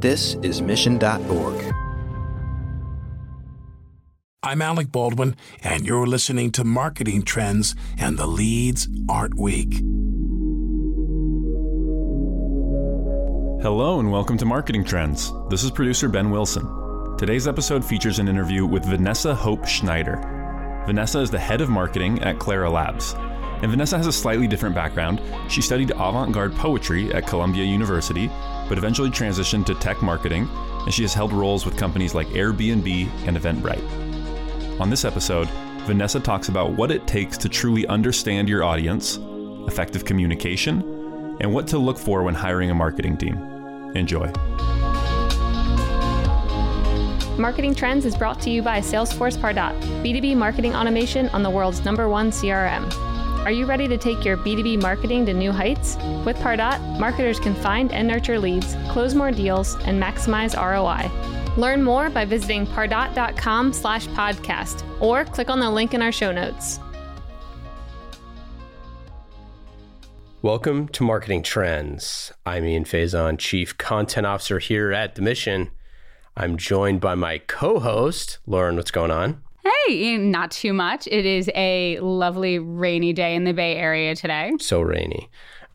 This is Mission.org. I'm Alec Baldwin, and you're listening to Marketing Trends and the Leads Art Week. Hello, and welcome to Marketing Trends. This is producer Ben Wilson. Today's episode features an interview with Vanessa Hope Schneider. Vanessa is the head of marketing at Clara Labs. And Vanessa has a slightly different background. She studied avant garde poetry at Columbia University, but eventually transitioned to tech marketing, and she has held roles with companies like Airbnb and Eventbrite. On this episode, Vanessa talks about what it takes to truly understand your audience, effective communication, and what to look for when hiring a marketing team. Enjoy. Marketing Trends is brought to you by Salesforce Pardot, B2B marketing automation on the world's number one CRM. Are you ready to take your B2B marketing to new heights? With Pardot, marketers can find and nurture leads, close more deals, and maximize ROI. Learn more by visiting pardot.com slash podcast or click on the link in our show notes. Welcome to Marketing Trends. I'm Ian Faison, Chief Content Officer here at The Mission. I'm joined by my co host, Lauren. What's going on? Hey, not too much. It is a lovely rainy day in the Bay Area today. So rainy.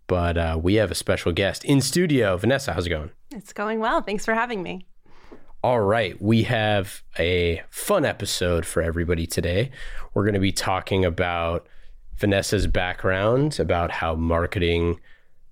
But uh, we have a special guest in studio. Vanessa, how's it going? It's going well. Thanks for having me. All right. We have a fun episode for everybody today. We're going to be talking about Vanessa's background about how marketing,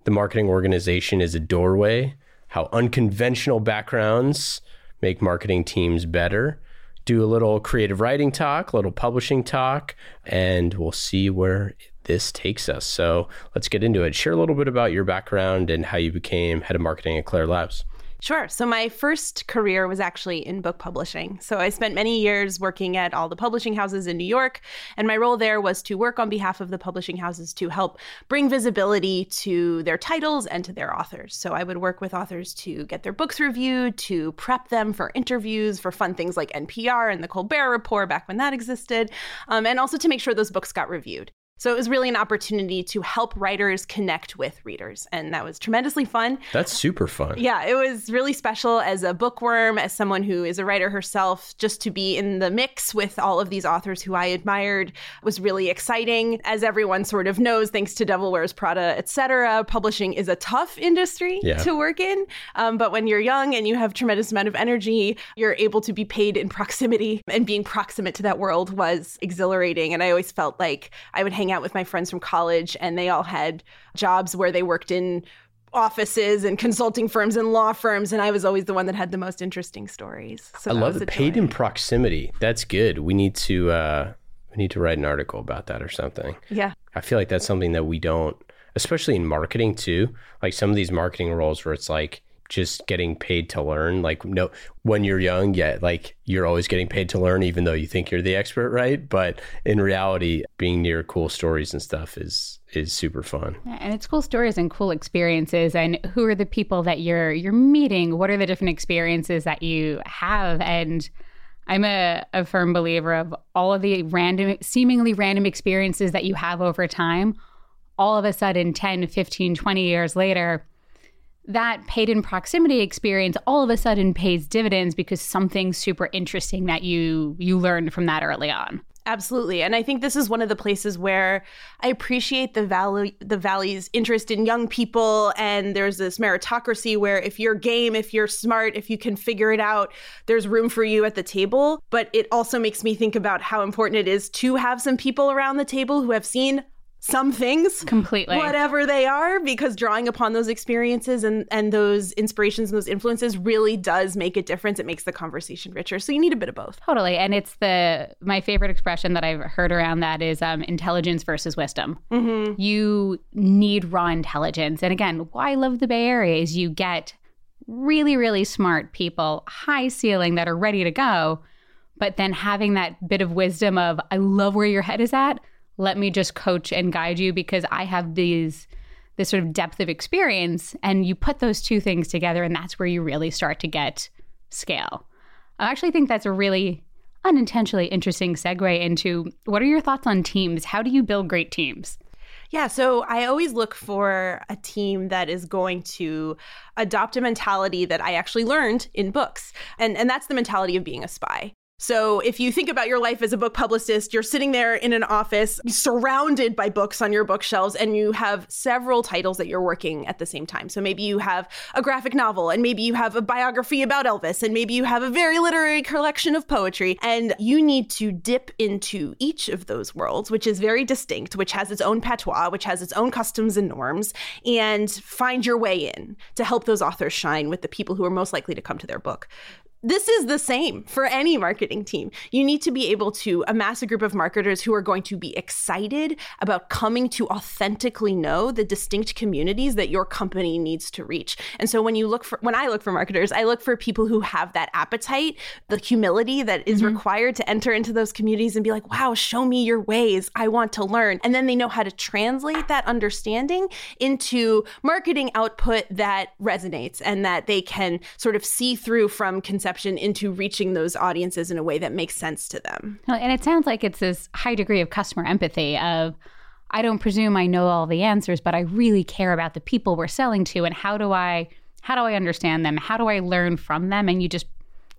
the marketing organization is a doorway, how unconventional backgrounds make marketing teams better. Do a little creative writing talk, a little publishing talk, and we'll see where this takes us. So let's get into it. Share a little bit about your background and how you became head of marketing at Clara Labs. Sure. So my first career was actually in book publishing. So I spent many years working at all the publishing houses in New York, and my role there was to work on behalf of the publishing houses to help bring visibility to their titles and to their authors. So I would work with authors to get their books reviewed, to prep them for interviews, for fun things like NPR and the Colbert Report back when that existed, um, and also to make sure those books got reviewed. So it was really an opportunity to help writers connect with readers. And that was tremendously fun. That's super fun. Yeah, it was really special as a bookworm, as someone who is a writer herself, just to be in the mix with all of these authors who I admired was really exciting. As everyone sort of knows, thanks to Devil Wears Prada, etc., publishing is a tough industry yeah. to work in. Um, but when you're young and you have tremendous amount of energy, you're able to be paid in proximity. And being proximate to that world was exhilarating. And I always felt like I would hang out with my friends from college, and they all had jobs where they worked in offices and consulting firms and law firms and I was always the one that had the most interesting stories. So I love it. Paid in proximity. That's good. We need to uh we need to write an article about that or something. Yeah. I feel like that's something that we don't especially in marketing too. Like some of these marketing roles where it's like just getting paid to learn. Like no, when you're young, yeah, like you're always getting paid to learn, even though you think you're the expert, right? But in reality, being near cool stories and stuff is is super fun. And it's cool stories and cool experiences. And who are the people that you're you're meeting? What are the different experiences that you have? And I'm a, a firm believer of all of the random, seemingly random experiences that you have over time. All of a sudden, 10, 15, 20 years later, that paid in proximity experience all of a sudden pays dividends because something super interesting that you you learned from that early on. Absolutely. And I think this is one of the places where I appreciate the valley the valley's interest in young people and there's this meritocracy where if you're game, if you're smart, if you can figure it out, there's room for you at the table. But it also makes me think about how important it is to have some people around the table who have seen some things completely. whatever they are because drawing upon those experiences and and those inspirations and those influences really does make a difference. It makes the conversation richer. So you need a bit of both. Totally. And it's the my favorite expression that i've heard around that is um, intelligence versus wisdom. Mm-hmm. you need raw intelligence. And again why i love the bay area is you get really really smart people high ceiling that are ready to go but then having that bit of wisdom of i love where your head is at let me just coach and guide you because I have these this sort of depth of experience and you put those two things together and that's where you really start to get scale. I actually think that's a really unintentionally interesting segue into what are your thoughts on teams? How do you build great teams? Yeah, so I always look for a team that is going to adopt a mentality that I actually learned in books. And and that's the mentality of being a spy. So if you think about your life as a book publicist, you're sitting there in an office surrounded by books on your bookshelves and you have several titles that you're working at the same time. So maybe you have a graphic novel and maybe you have a biography about Elvis and maybe you have a very literary collection of poetry and you need to dip into each of those worlds, which is very distinct, which has its own patois, which has its own customs and norms and find your way in to help those authors shine with the people who are most likely to come to their book this is the same for any marketing team. You need to be able to amass a group of marketers who are going to be excited about coming to authentically know the distinct communities that your company needs to reach. And so when you look for when I look for marketers, I look for people who have that appetite, the humility that is mm-hmm. required to enter into those communities and be like, "Wow, show me your ways. I want to learn." And then they know how to translate that understanding into marketing output that resonates and that they can sort of see through from conception into reaching those audiences in a way that makes sense to them. And it sounds like it's this high degree of customer empathy of I don't presume I know all the answers, but I really care about the people we're selling to and how do I how do I understand them? How do I learn from them? And you just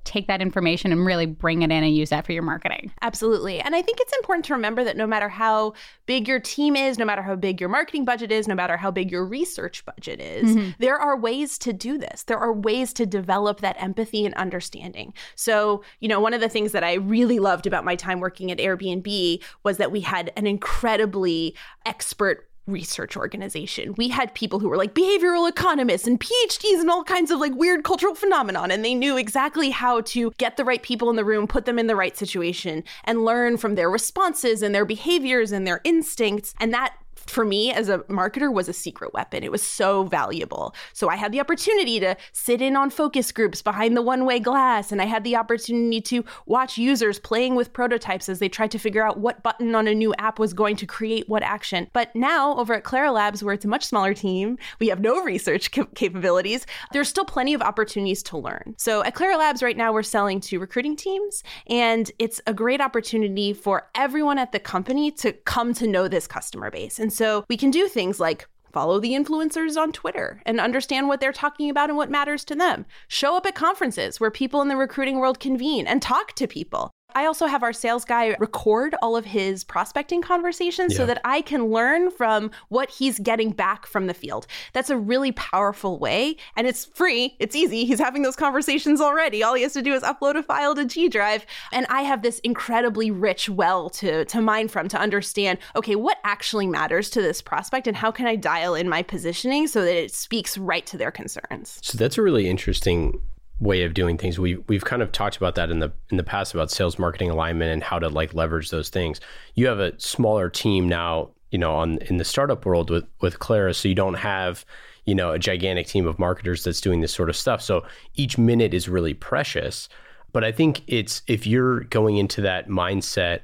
take that information and really bring it in and use that for your marketing. Absolutely. And I think it's important to remember that no matter how big your team is, no matter how big your marketing budget is, no matter how big your research budget is, mm-hmm. there are ways to do this. There are ways to develop that empathy and understanding. So, you know, one of the things that I really loved about my time working at Airbnb was that we had an incredibly expert research organization. We had people who were like behavioral economists and PhDs and all kinds of like weird cultural phenomenon and they knew exactly how to get the right people in the room, put them in the right situation and learn from their responses and their behaviors and their instincts and that for me as a marketer was a secret weapon. It was so valuable. So I had the opportunity to sit in on focus groups behind the one way glass, and I had the opportunity to watch users playing with prototypes as they tried to figure out what button on a new app was going to create what action. But now over at Clara Labs, where it's a much smaller team, we have no research cap- capabilities. There's still plenty of opportunities to learn. So at Clara Labs right now, we're selling to recruiting teams, and it's a great opportunity for everyone at the company to come to know this customer base. And so we can do things like follow the influencers on Twitter and understand what they're talking about and what matters to them. Show up at conferences where people in the recruiting world convene and talk to people. I also have our sales guy record all of his prospecting conversations yeah. so that I can learn from what he's getting back from the field. That's a really powerful way and it's free. It's easy. He's having those conversations already. All he has to do is upload a file to G Drive and I have this incredibly rich well to to mine from to understand, okay, what actually matters to this prospect and how can I dial in my positioning so that it speaks right to their concerns. So that's a really interesting way of doing things. We we've kind of talked about that in the in the past about sales marketing alignment and how to like leverage those things. You have a smaller team now, you know, on in the startup world with with Clara, so you don't have you know a gigantic team of marketers that's doing this sort of stuff. So each minute is really precious. But I think it's if you're going into that mindset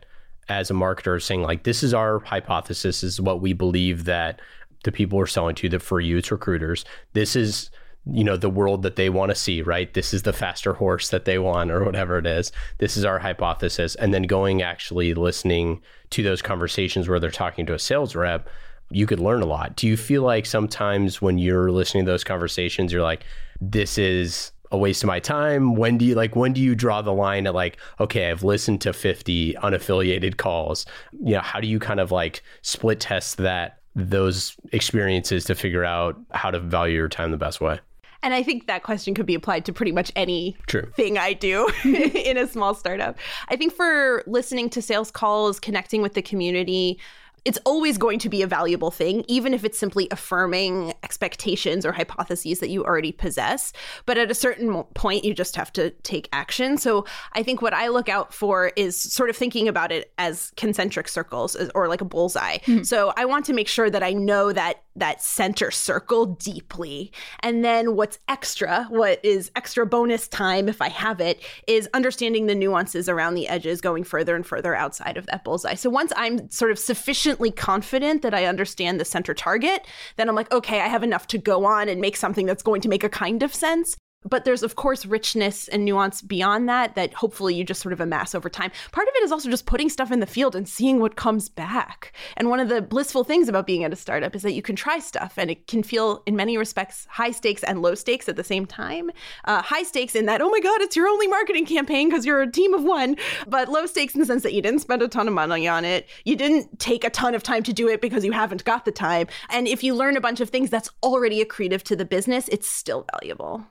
as a marketer saying like this is our hypothesis, is what we believe that the people we're selling to that for you it's recruiters. This is you know the world that they want to see right? This is the faster horse that they want or whatever it is. This is our hypothesis. And then going actually listening to those conversations where they're talking to a sales rep you could learn a lot. Do you feel like sometimes when you're listening to those conversations you're like this is a waste of my time when do you like when do you draw the line at like okay i've listened to 50 unaffiliated calls. You know how do you kind of like split test that those experiences to figure out how to value your time the best way and I think that question could be applied to pretty much any True. thing I do in a small startup. I think for listening to sales calls, connecting with the community, it's always going to be a valuable thing, even if it's simply affirming expectations or hypotheses that you already possess. But at a certain point, you just have to take action. So I think what I look out for is sort of thinking about it as concentric circles or like a bullseye. Mm-hmm. So I want to make sure that I know that that center circle deeply. And then what's extra, what is extra bonus time if I have it, is understanding the nuances around the edges, going further and further outside of that bullseye. So once I'm sort of sufficiently confident that I understand the center target, then I'm like, okay, I have enough to go on and make something that's going to make a kind of sense. But there's, of course, richness and nuance beyond that, that hopefully you just sort of amass over time. Part of it is also just putting stuff in the field and seeing what comes back. And one of the blissful things about being at a startup is that you can try stuff and it can feel, in many respects, high stakes and low stakes at the same time. Uh, high stakes in that, oh my God, it's your only marketing campaign because you're a team of one. But low stakes in the sense that you didn't spend a ton of money on it. You didn't take a ton of time to do it because you haven't got the time. And if you learn a bunch of things that's already accretive to the business, it's still valuable.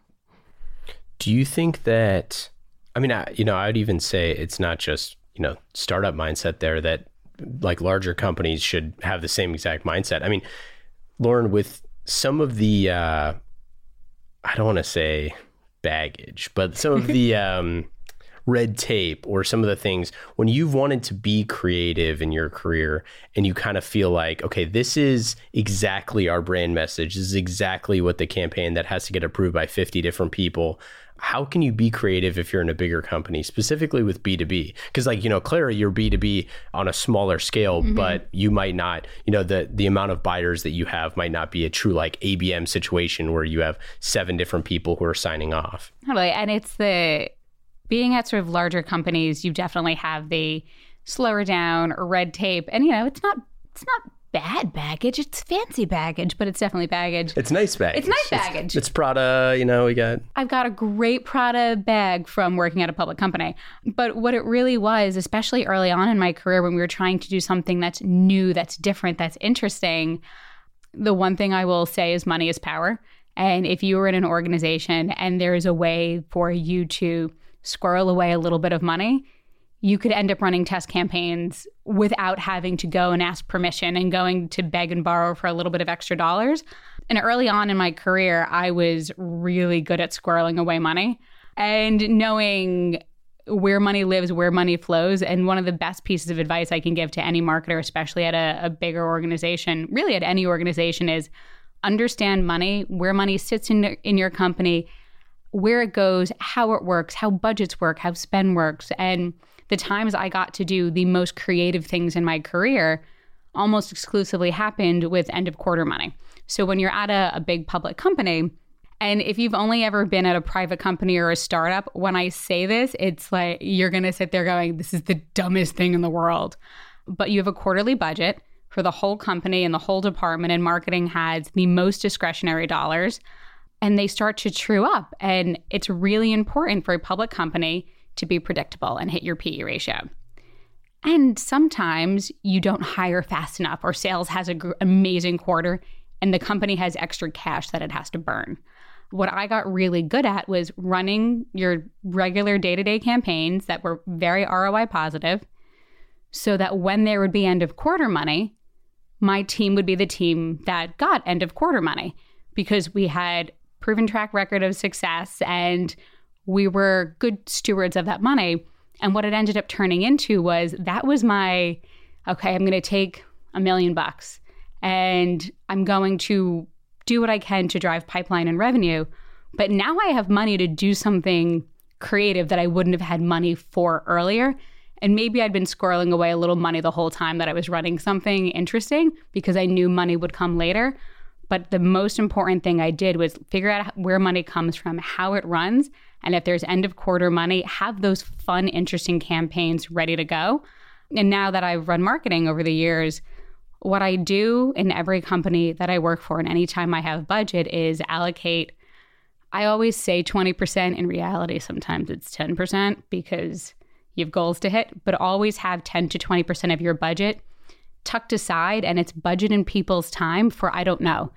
Do you think that? I mean, I, you know, I'd even say it's not just you know startup mindset there that like larger companies should have the same exact mindset. I mean, Lauren, with some of the, uh, I don't want to say baggage, but some of the um, red tape or some of the things when you've wanted to be creative in your career and you kind of feel like, okay, this is exactly our brand message. This is exactly what the campaign that has to get approved by 50 different people how can you be creative if you're in a bigger company, specifically with B2B? Because like, you know, Clara, you're B2B on a smaller scale, mm-hmm. but you might not, you know, the the amount of buyers that you have might not be a true like ABM situation where you have seven different people who are signing off. Totally. And it's the being at sort of larger companies, you definitely have the slower down or red tape. And you know, it's not it's not bad baggage. It's fancy baggage, but it's definitely baggage. It's nice baggage. It's nice baggage. It's, it's, Prada, you know, we got. I've got a great Prada bag from working at a public company. But what it really was, especially early on in my career when we were trying to do something that's new, that's different, that's interesting, the one thing I will say is money is power. And if you are in an organization and there is a way for you to squirrel away a little bit of money, you could end up running test campaigns without having to go and ask permission and going to beg and borrow for a little bit of extra dollars. And early on in my career, I was really good at squirreling away money and knowing where money lives, where money flows. And one of the best pieces of advice I can give to any marketer, especially at a, a bigger organization, really at any organization, is understand money, where money sits in, in your company, where it goes, how it works, how budgets work, how spend works. And the times I got to do the most creative things in my career almost exclusively happened with end of quarter money. So when you're at a, a big public company, and if you've only ever been at a private company or a startup, when I say this, it's like you're going to sit there going, this is the dumbest thing in the world. But you have a quarterly budget for the whole company and the whole department, and marketing has the most discretionary dollars. And they start to true up. And it's really important for a public company to be predictable and hit your PE ratio. And sometimes you don't hire fast enough, or sales has an gr- amazing quarter and the company has extra cash that it has to burn. What I got really good at was running your regular day to day campaigns that were very ROI positive so that when there would be end of quarter money, my team would be the team that got end of quarter money because we had proven track record of success and we were good stewards of that money. And what it ended up turning into was that was my okay, I'm going to take a million bucks and I'm going to do what I can to drive pipeline and revenue. But now I have money to do something creative that I wouldn't have had money for earlier. And maybe I'd been squirreling away a little money the whole time that I was running something interesting because I knew money would come later. But the most important thing I did was figure out where money comes from, how it runs, and if there's end of quarter money, have those fun, interesting campaigns ready to go. And now that I've run marketing over the years, what I do in every company that I work for and anytime I have budget is allocate. I always say 20%. In reality, sometimes it's 10% because you have goals to hit, but always have 10 to 20% of your budget tucked aside and it's budget and people's time for I don't know.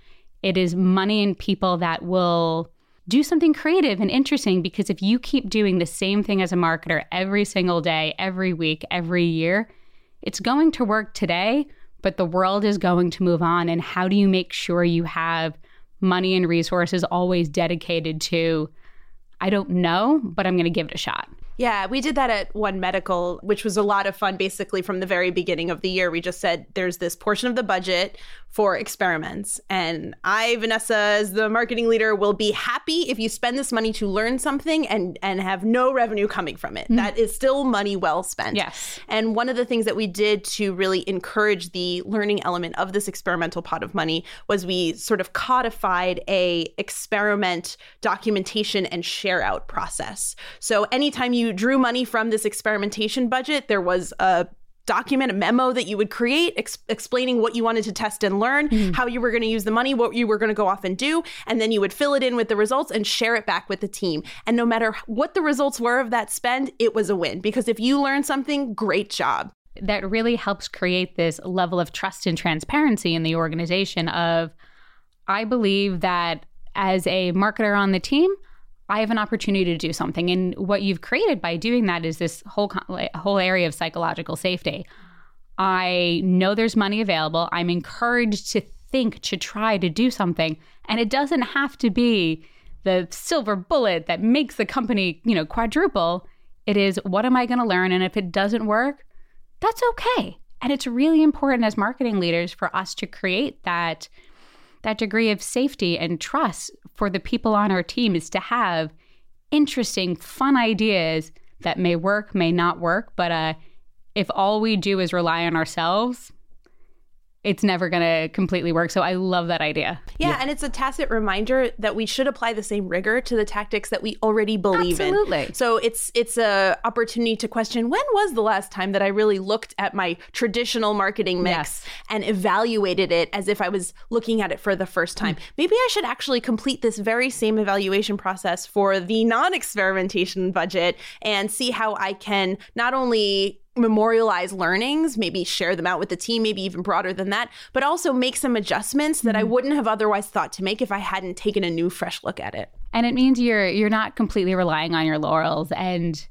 It is money and people that will do something creative and interesting because if you keep doing the same thing as a marketer every single day, every week, every year, it's going to work today, but the world is going to move on. And how do you make sure you have money and resources always dedicated to, I don't know, but I'm going to give it a shot? Yeah, we did that at One Medical, which was a lot of fun basically from the very beginning of the year. We just said there's this portion of the budget for experiments. And I, Vanessa, as the marketing leader, will be happy if you spend this money to learn something and and have no revenue coming from it. Mm. That is still money well spent. Yes. And one of the things that we did to really encourage the learning element of this experimental pot of money was we sort of codified a experiment documentation and share out process. So anytime you drew money from this experimentation budget, there was a document, a memo that you would create ex- explaining what you wanted to test and learn, mm-hmm. how you were going to use the money, what you were going to go off and do. And then you would fill it in with the results and share it back with the team. And no matter what the results were of that spend, it was a win because if you learn something, great job. That really helps create this level of trust and transparency in the organization of I believe that as a marketer on the team, I have an opportunity to do something. And what you've created by doing that is this whole whole area of psychological safety. I know there's money available. I'm encouraged to think, to try to do something, and it doesn't have to be the silver bullet that makes the company, you know, quadruple. It is what am I going to learn, and if it doesn't work, that's okay. And it's really important as marketing leaders for us to create that that degree of safety and trust for the people on our team is to have interesting, fun ideas that may work, may not work. But uh, if all we do is rely on ourselves, it's never going to completely work. So I love that idea. Yeah, yeah, and it's a tacit reminder that we should apply the same rigor to the tactics that we already believe in. Absolutely. in. So it's it's a opportunity to question when was the last time that I really looked at my traditional marketing mix yes. and evaluated it as if I was looking at it for the first time. Mm. Maybe I should actually complete this very same evaluation process for the non-experimentation budget and see how I can not only memorialize learnings, maybe share them out with the team, maybe even broader than that, but also make some adjustments that I mm-hmm. wouldn't have otherwise thought to make if I hadn't taken a new fresh look at it. And it means you're you're not completely relying on your laurels and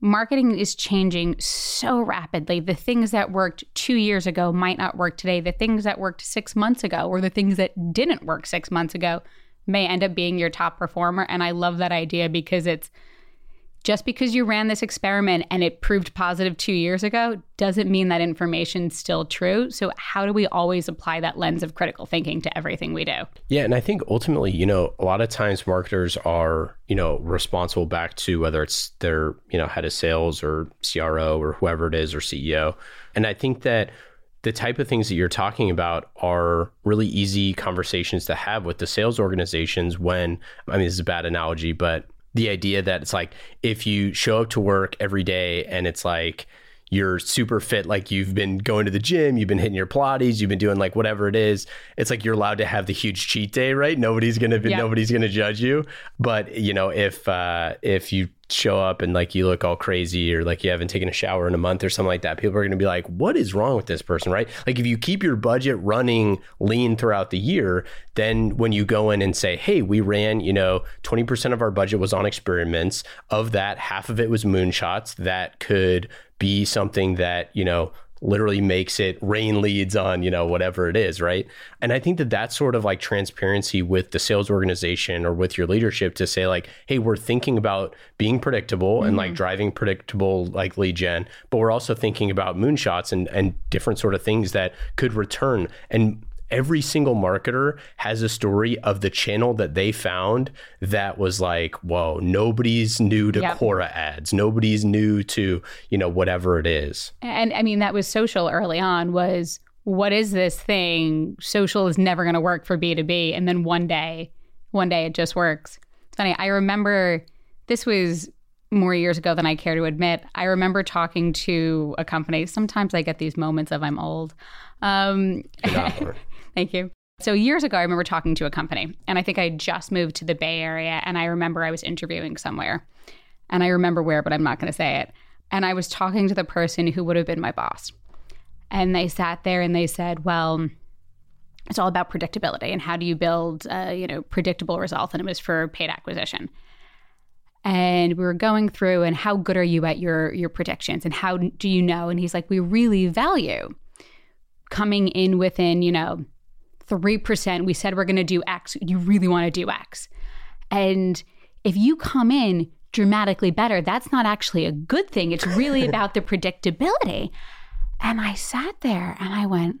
marketing is changing so rapidly. The things that worked 2 years ago might not work today. The things that worked 6 months ago or the things that didn't work 6 months ago may end up being your top performer and I love that idea because it's just because you ran this experiment and it proved positive two years ago doesn't mean that information's still true. So, how do we always apply that lens of critical thinking to everything we do? Yeah. And I think ultimately, you know, a lot of times marketers are, you know, responsible back to whether it's their, you know, head of sales or CRO or whoever it is or CEO. And I think that the type of things that you're talking about are really easy conversations to have with the sales organizations when, I mean, this is a bad analogy, but the idea that it's like if you show up to work every day and it's like you're super fit, like you've been going to the gym, you've been hitting your Pilates, you've been doing like whatever it is. It's like you're allowed to have the huge cheat day, right? Nobody's gonna be, yep. nobody's gonna judge you. But you know, if uh, if you show up and like you look all crazy or like you haven't taken a shower in a month or something like that, people are to be like, what is wrong with this person, right? Like if you keep your budget running lean throughout the year, then when you go in and say, hey, we ran, you know, 20% of our budget was on experiments. Of that, half of it was moonshots that could be something that, you know, literally makes it rain leads on, you know, whatever it is, right? And I think that that's sort of like transparency with the sales organization or with your leadership to say like, hey, we're thinking about being predictable mm-hmm. and like mm-hmm. driving predictable like lead gen, but we're also thinking about moonshots and and different sort of things that could return. And every single marketer has a story of the channel that they found that was like, whoa, nobody's new to yep. Quora ads. Nobody's new to, you know, whatever it is. And I mean, that was social early on was what is this thing? Social is never going to work for B2B. And then one day, one day it just works. It's funny. I remember this was more years ago than I care to admit. I remember talking to a company. Sometimes I get these moments of I'm old. Um, Thank you. So years ago, I remember talking to a company, and I think I just moved to the Bay Area, and I remember I was interviewing somewhere, and I remember where, but I'm not going to say it. And I was talking to the person who would have been my boss, and they sat there and they said, "Well." It's all about predictability and how do you build, you know, predictable results. And it was for paid acquisition and we were going through and how good are you at your your predictions and how do you know and he's like we really value coming in within you know 3%, we said we're going to do X, you really want to do X. And if you come in dramatically better, that's not actually a good thing. It's really about the predictability. And I sat there and I went,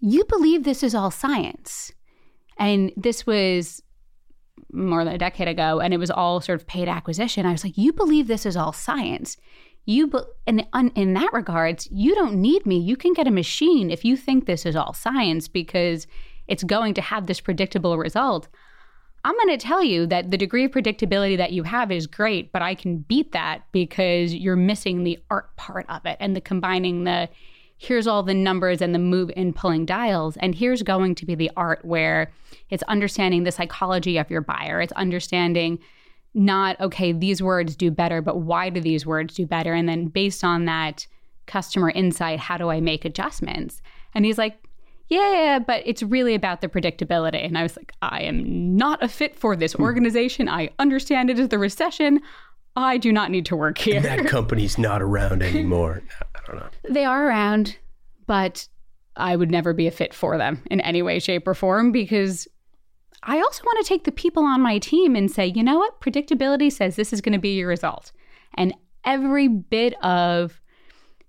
You believe this is all science. And this was more than a decade ago, and it was all sort of paid acquisition. I was like, You believe this is all science. You, and in that regards, you don't need me. You can get a machine if you think this is all science because it's going to have this predictable result. I'm going to tell you that the degree of predictability that you have is great, but I can beat that because you're missing the art part of it and the combining the here's all the numbers and the move in pulling dials. And here's going to be the art where it's understanding the psychology of your buyer. It's understanding not, okay, these words do better, but why do these words do better? And then based on that customer insight, how do I make adjustments? And he's like, yeah, but it's really about the predictability. And I was like, I am not a fit for this hmm. organization. I understand it is the recession. I do not need to work here. That company's not around anymore. I don't know. They are around, but I would never be a fit for them in any way, shape, or form because I also want to take the people on my team and say, you know what? Predictability says this is going to be your result. And every bit of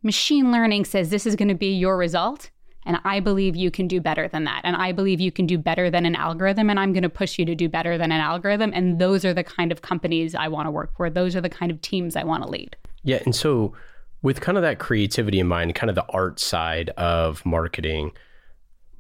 machine learning says this is going to be your result. And I believe you can do better than that. And I believe you can do better than an algorithm. And I'm going to push you to do better than an algorithm. And those are the kind of companies I want to work for. Those are the kind of teams I want to lead. Yeah. And so, with kind of that creativity in mind, kind of the art side of marketing,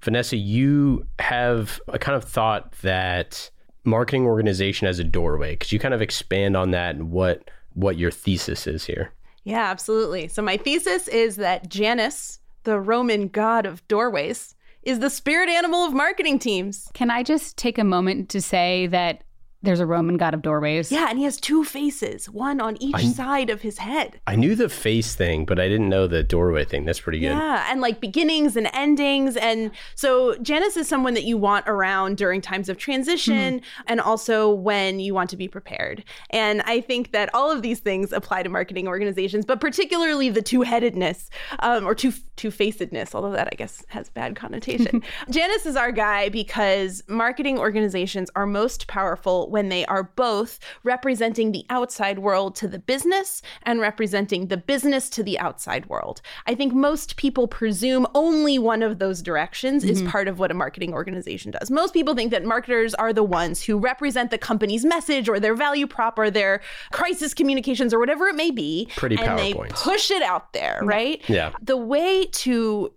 Vanessa, you have a kind of thought that marketing organization as a doorway. Could you kind of expand on that and what what your thesis is here? Yeah, absolutely. So my thesis is that Janus the Roman god of doorways, is the spirit animal of marketing teams. Can I just take a moment to say that there's a Roman god of doorways. Yeah, and he has two faces, one on each I, side of his head. I knew the face thing, but I didn't know the doorway thing. That's pretty good. Yeah, and like beginnings and endings. And so Janus is someone that you want around during times of transition mm-hmm. and also when you want to be prepared. And I think that all of these things apply to marketing organizations, but particularly the two headedness um, or two two facedness, although that I guess has bad connotation. Janus is our guy because marketing organizations are most powerful when they are both representing the outside world to the business and representing the business to the outside world. I think most people presume only one of those directions mm-hmm. is part of what a marketing organization does. Most people think that marketers are the ones who represent the company's message or their value prop or their crisis communications or whatever it may be. Pretty and they push it out there, right? Yeah. The way to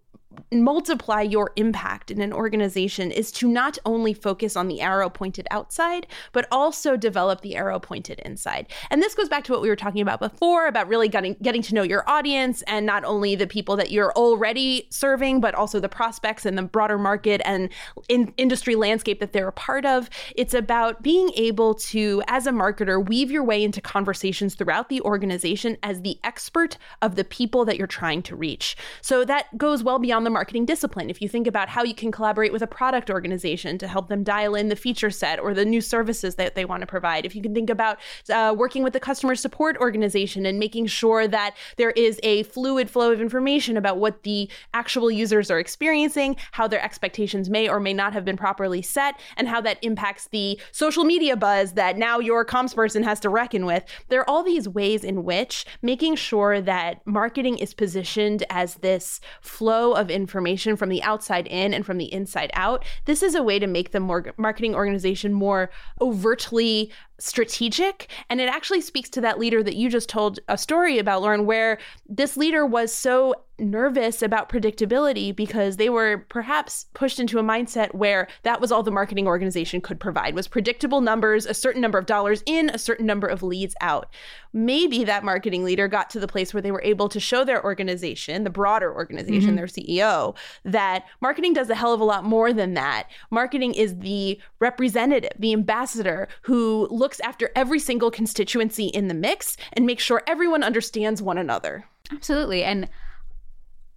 multiply your impact in an organization is to not only focus on the arrow pointed outside, but also develop the arrow pointed inside. And this goes back to what we were talking about before about really getting getting to know your audience and not only the people that you're already serving, but also the prospects and the broader market and in industry landscape that they're a part of. It's about being able to, as a marketer, weave your way into conversations throughout the organization as the expert of the people that you're trying to reach. So that goes well beyond the marketing discipline. If you think about how you can collaborate with a product organization to help them dial in the feature set or the new services that they want to provide, if you can think about uh, working with the customer support organization and making sure that there is a fluid flow of information about what the actual users are experiencing, how their expectations may or may not have been properly set, and how that impacts the social media buzz that now your comms person has to reckon with. There are all these ways in which making sure that marketing is positioned as this flow of information from the outside in and from the inside out. This is a way to make the marketing organization more overtly strategic. And it actually speaks to that leader that you just told a story about, Lauren, where this leader was so nervous about predictability because they were perhaps pushed into a mindset where that was all the marketing organization could provide was predictable numbers a certain number of dollars in a certain number of leads out maybe that marketing leader got to the place where they were able to show their organization the broader organization mm-hmm. their ceo that marketing does a hell of a lot more than that marketing is the representative the ambassador who looks after every single constituency in the mix and makes sure everyone understands one another. Absolutely. And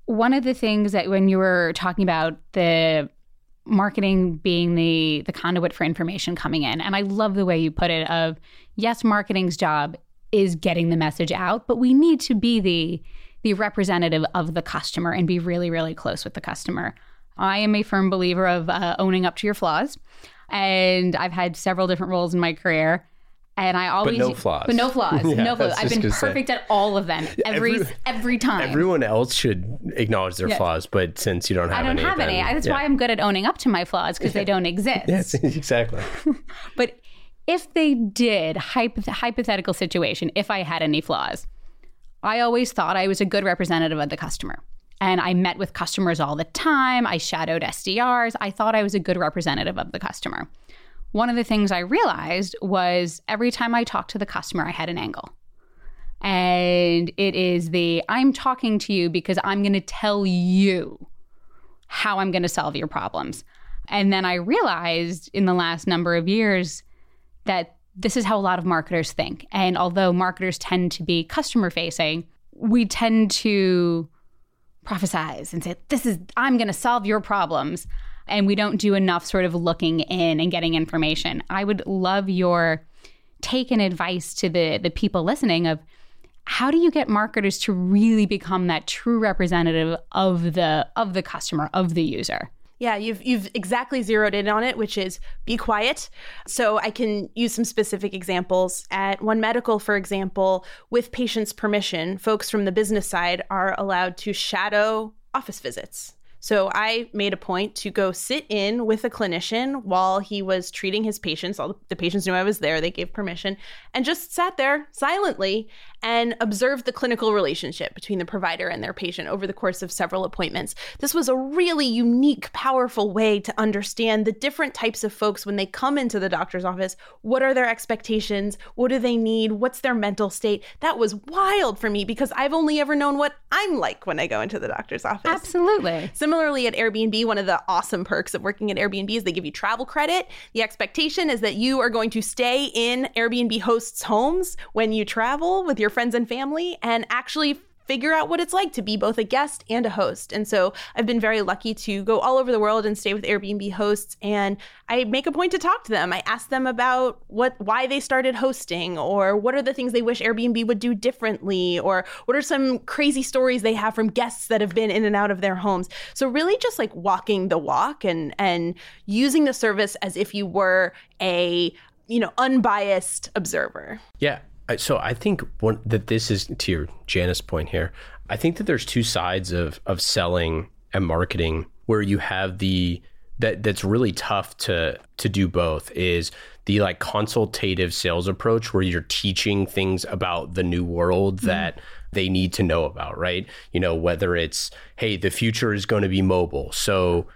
one of the things that when you were talking about the marketing being the the conduit for information coming in and i love the way you put it of yes marketing's job is getting the message out but we need to be the the representative of the customer and be really really close with the customer. I am a firm believer of uh, owning up to your flaws and i've had several different roles in my career And I always but no flaws. But no flaws. Yeah, no flaws. I've been gonna say. perfect at all of them every Every- every time. Everyone else should acknowledge their Yeah. flaws, but since you don't have I don't any, have any. then- That's yeah. why I'm good at owning up to my flaws because they don't exist. Yes, exactly. But if they did, hypoth- hypothetical situation, if I had any flaws, I always thought I was a good representative of the customer. And I met with customers all the time. I shadowed SDRs. I thought I was a good representative of the customer. One of the things I realized was every time I talked to the customer, I had an angle. And it is the I'm talking to you because I'm going to tell you how I'm going to solve your problems. And then I realized in the last number of years that this is how a lot of marketers think. And although marketers tend to be customer facing, we tend to prophesize and say, This is, I'm going to solve your problems. And we don't do enough sort of looking in and getting information. I would love your take and advice to the, the people listening of how do you get marketers to really become that true representative of the of the customer of the user Yeah, you've you've exactly zeroed in on it, which is be quiet. So I can use some specific examples. At One Medical, for example, with patient's permission, folks from the business side are allowed to shadow office visits. So I made a point to go sit in with a clinician while he was treating his patients. All the patients knew I was there. They gave permission and just sat there silently and observed the clinical relationship between the provider and their patient over the course of several appointments. This was a really unique, powerful way to understand the different types of folks when they come into the doctor's office. What are their expectations? What do they need? What's their mental state? That was wild for me because I've only ever known what I'm like when I go into the doctor's office. absolutely Similarly, at Airbnb, one of the awesome perks of working at Airbnb is they give you travel credit. The expectation is that you are going to stay in Airbnb hosts' homes when you travel with your friends and family and actually figure out what it's like to be both a guest and a host. And so I've been very lucky to go all over the world and stay with Airbnb hosts and I make a point to talk to them. I ask them about what why they started hosting or what are the things they wish Airbnb would do differently or what are some crazy stories they have from guests that have been in and out of their homes. So really just like walking the walk and and using the service as if you were a you know unbiased observer. Yeah. So I think one, that this is to your Janus point here. I think that there's two sides of of selling and marketing where you have the that that's really tough to to do both is the like consultative sales approach where you're teaching things about the new world mm-hmm. that they need to know about, right? You know, whether it's hey, the future is going to be mobile. So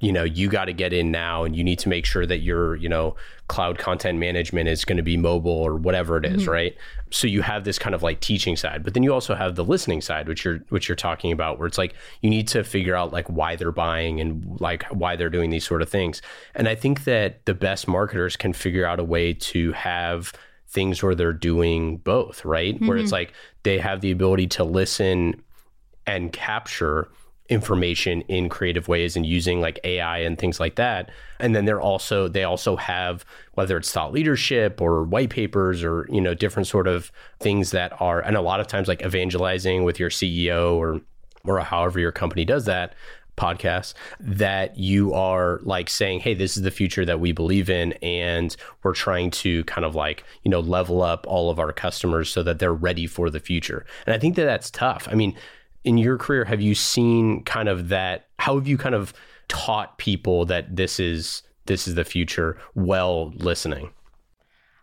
you know you got to get in now and you need to make sure that your you know cloud content management is going to be mobile or whatever it is, mm-hmm. right? So you have this kind of like teaching side but then you also have the listening side which you're which you're talking about where it's like you need to figure out like why they're buying and like why they're doing these sort of things. And i think that the best marketers can figure out a way to have things where they're doing both right? Where it's mm-hmm. like they have the ability to listen and capture information in creative ways and using like AI and things like that. And then they're also they also have whether it's thought leadership or white papers or you know different sort of things that are and a lot of times like evangelizing with your CEO or or however your company does that podcasts that you are like saying hey this is the future that we believe in and we're trying to kind of like you know level up all of our customers so that they're ready for the future and i think that that's tough i mean in your career have you seen kind of that how have you kind of taught people that this is this is the future well listening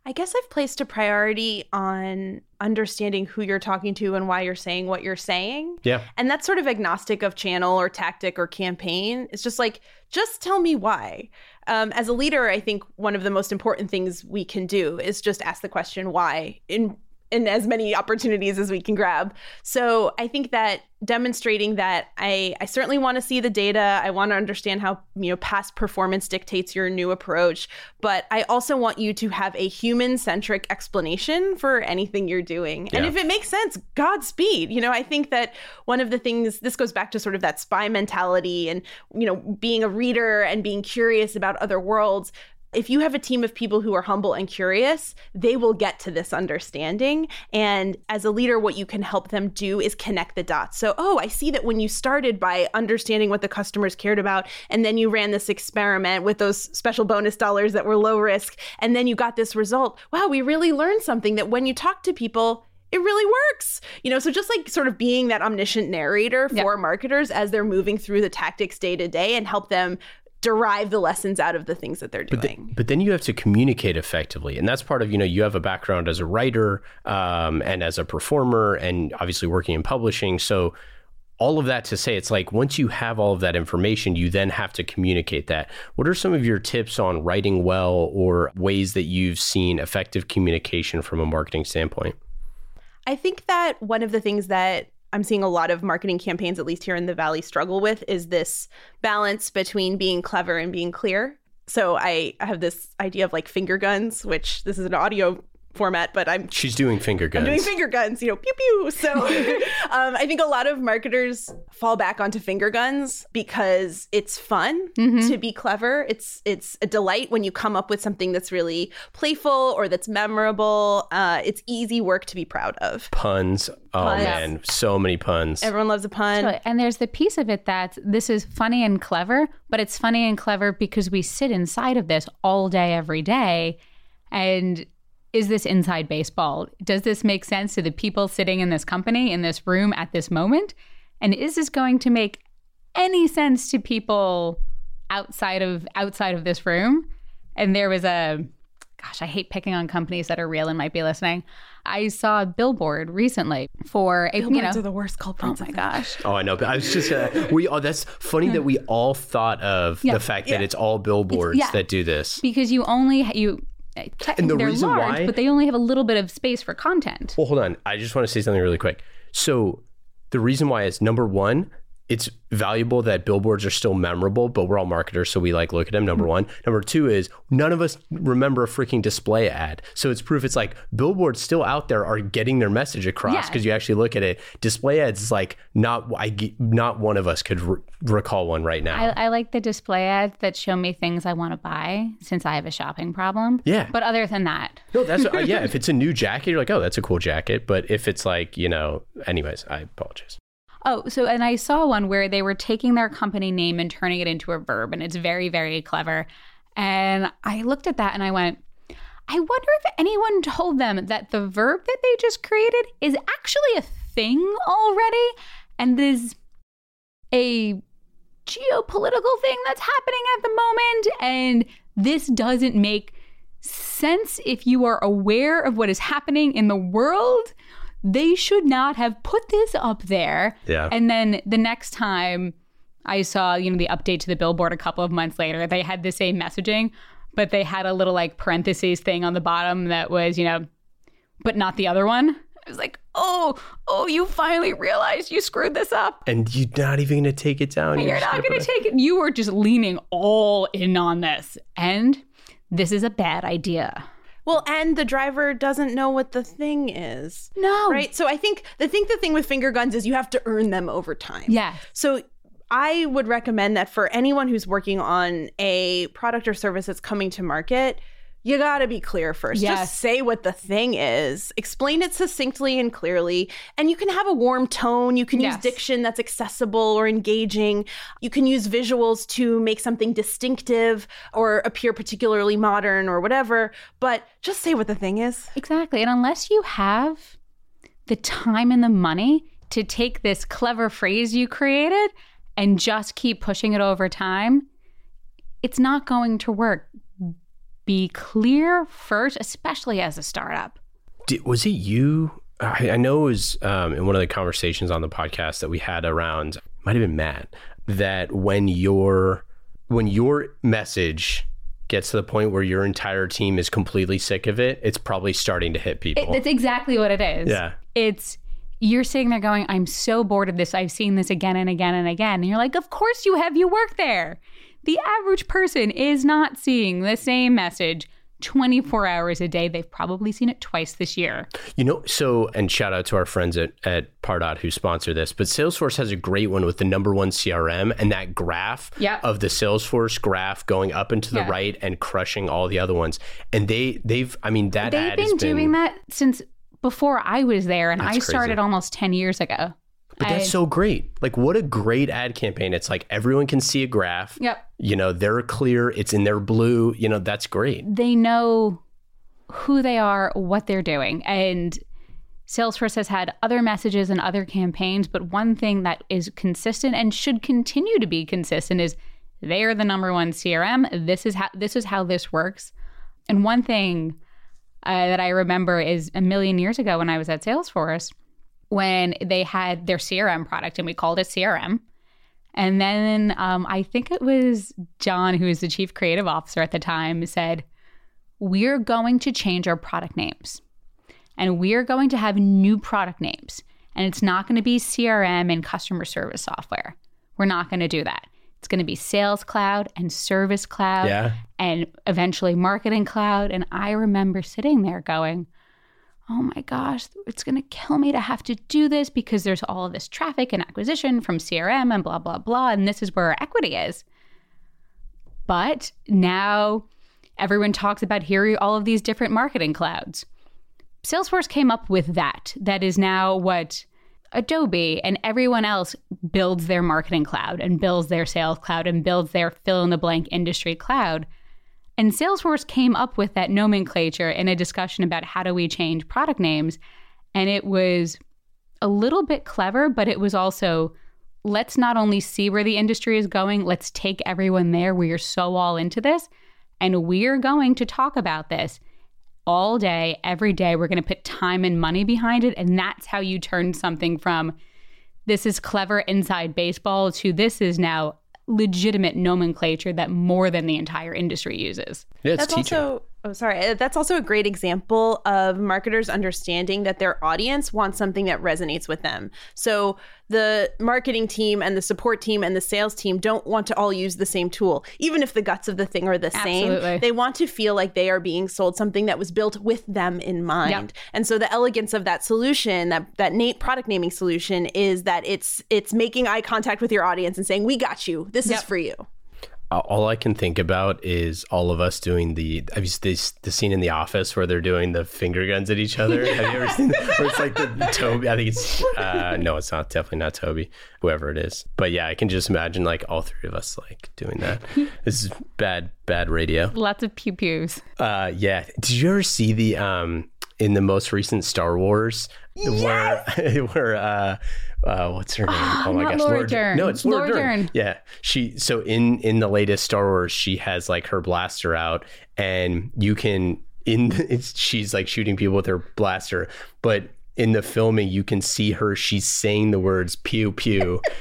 I guess I've placed a priority on understanding who you're talking to and why you're saying what you're saying. yeah And that's sort of agnostic of channel or tactic or campaign. It's just like, just tell me why. Um, as a leader, I think one of the most important things we can do is just ask the question why in in as many opportunities as we can grab. So I think that demonstrating that I, I certainly want to see the data. I want to understand how you know past performance dictates your new approach, but I also want you to have a human-centric explanation for anything you're doing. And if it makes sense, Godspeed. You know, I think that one of the things this goes back to sort of that spy mentality and you know being a reader and being curious about other worlds if you have a team of people who are humble and curious, they will get to this understanding. And as a leader, what you can help them do is connect the dots. So, oh, I see that when you started by understanding what the customers cared about, and then you ran this experiment with those special bonus dollars that were low risk, and then you got this result. Wow, we really learned something that when you talk to people, it really works. You know, so just like sort of being that omniscient narrator for Yeah. marketers as they're moving through the tactics day to day and help them derive the lessons out of the things that they're But, doing. but then you have to communicate effectively. And that's part of, you know, you have a background as a writer um, and as a performer and obviously working in publishing. So all of that to say, it's like once you have all of that information, you then have to communicate that. What are some of your tips on writing well or ways that you've seen effective communication from a marketing standpoint? I think that one of the things that I'm seeing a lot of marketing campaigns, at least here in the Valley, struggle with is this balance between being clever and being clear. So I have this idea of like finger guns, which this is an audio format, but I'm She's doing finger guns. I'm doing finger guns, you know, pew pew. So um, I think a lot of marketers fall back onto finger guns because it's fun to be clever. It's it's a delight when you come up with something that's really playful or that's memorable. Uh, it's easy work to be proud of. puns. Oh Puns. man, so many puns. Everyone loves a pun. Totally. And there's the piece of it that this is funny and clever, but it's funny and clever because we sit inside of this all day, every day. And is this inside baseball? Does this make sense to the people sitting in this company, in this room at this moment? And is this going to make any sense to people outside of outside of this room? And there was a gosh, I hate picking on companies that are real and might be listening. I saw a billboard recently for a you know Billboards are the worst Oh my gosh. Oh, I know. But I was just uh, we. Oh, that's funny that we all thought of Yeah. the fact that it's all billboards yeah. that do this. because you only you technically they're reason large, why- but they only have a little bit of space for content. Well, hold on. I just want to say something really quick. So, the reason why is number one, it's valuable that billboards are still memorable, but we're all marketers, so we like look at them. Mm-hmm. Number one. Number two is none of us remember a freaking display ad. So it's proof it's like billboards still out there are getting their message across Yeah. because you actually look at it. Display ads is like not I not one of us could re- recall one right now. I, I like the display ads that show me things I want to buy since I have a shopping problem. Yeah. But other than that, no, that's uh, yeah. If it's a new jacket, you're like, oh, that's a cool jacket. But if it's like you know, anyways, I apologize. Oh, so and I saw one where they were taking their company name and turning it into a verb, and it's very, very clever. And I looked at that and I went, I wonder if anyone told them that the verb that they just created is actually a thing already, and is a geopolitical thing that's happening at the moment, and this doesn't make sense if you are aware of what is happening in the world they should not have put this up there. Yeah. And then the next time I saw, you know, the update to the billboard a couple of months later, they had the same messaging, but they had a little like parentheses thing on the bottom that was, you know, but not the other one. I was like, oh, oh, you finally realized you screwed this up. And you're not even going to take it down. You're just not gonna going to take it. You were just leaning all in on this. And this is a bad idea. Well, and the driver doesn't know what the thing is. No. Right? So I think the think the thing with finger guns is you have to earn them over time. Yeah. So I would recommend that for anyone who's working on a product or service that's coming to market, you got to be clear first. Yes. Just say what the thing is, explain it succinctly and clearly, and you can have a warm tone. You can use diction that's accessible or engaging. You can use visuals to make something distinctive or appear particularly modern or whatever, but just say what the thing is. Exactly. And unless you have the time and the money to take this clever phrase you created and just keep pushing it over time, it's not going to work. Be clear first, especially as a startup. Did, was it you? I, I know it was um, in one of the conversations on the podcast that we had around. Might have been Matt. That when your when your message gets to the point where your entire team is completely sick of it, it's probably starting to hit people. It, that's exactly what it is. Yeah. It's you're sitting there going, I'm so bored of this. I've seen this again and again and again. And you're like, Of course you have. You work there. The average person is not seeing the same message 24 hours a day. They've probably seen it twice this year. You know, so and shout out to our friends at at Pardot who sponsor this, but Salesforce has a great one with the number one CRM and that graph Yeah. of the Salesforce graph going up and to the Yeah. right and crushing all the other ones. And they they've I mean that They've been doing that since before I was there, and I started crazy. almost 10 years ago. But that's And- so great. Like what a great ad campaign. It's like everyone can see a graph. Yep. You know, they're clear, it's in their blue, you know, that's great. they know who they are, what they're doing. And Salesforce has had other messages and other campaigns, but one thing that is consistent and should continue to be consistent is they are the number one CRM. This is how this is how this works. And one thing uh, that I remember is a million years ago when I was at Salesforce, when they had their CRM product and we called it CRM. And then um, I think it was John, who was the chief creative officer at the time, said, We're going to change our product names and we're going to have new product names. And it's not going to be CRM and customer service software. We're not going to do that. It's going to be Sales Cloud and Service Cloud Yeah. and eventually Marketing Cloud. And I remember sitting there going, oh my gosh, it's going to kill me to have to do this because there's all of this traffic and acquisition from CRM and blah, blah, blah. And this is where our equity is. But now everyone talks about here all of these different marketing clouds. Salesforce came up with that. That is now what Adobe and everyone else builds their marketing cloud and builds their sales cloud and builds their fill in the blank industry cloud. And Salesforce came up with that nomenclature in a discussion about how do we change product names. And it was a little bit clever, but it was also let's not only see where the industry is going, let's take everyone there. We are so all into this. And we're going to talk about this all day, every day. We're going to put time and money behind it. And that's how you turn something from this is clever inside baseball to this is now legitimate nomenclature that more than the entire industry uses. Yeah, it's That's teaching. also oh sorry. uh, That's also a great example of marketers understanding that their audience wants something that resonates with them. So the marketing team and the support team and the sales team don't want to all use the same tool, even if the guts of the thing are the Absolutely. same. They want to feel like they are being sold something that was built with them in mind. Yep. And so the elegance of that solution, that that Nate product naming solution, is that it's it's making eye contact with your audience and saying, "We got you. This is for you." All I can think about is all of us doing the. Have you this, the scene in The Office where they're doing the finger guns at each other? Have you ever seen that? Where it's like the, the Toby. I think it's uh, no, it's not. Definitely not Toby. Whoever it is. But yeah, I can just imagine like all three of us like doing that. this is bad, bad radio. Lots of pew pews. Uh, yeah. Did you ever see the um in the most recent Star Wars where where uh. Uh, what's her name? Oh my not gosh, Laura Dern. No, it's Laura, Laura Dern. Dern. Yeah, she. So in in the latest Star Wars, she has like her blaster out, and you can in it's she's like shooting people with her blaster, but in the filming, you can see her. She's saying the words "pew pew."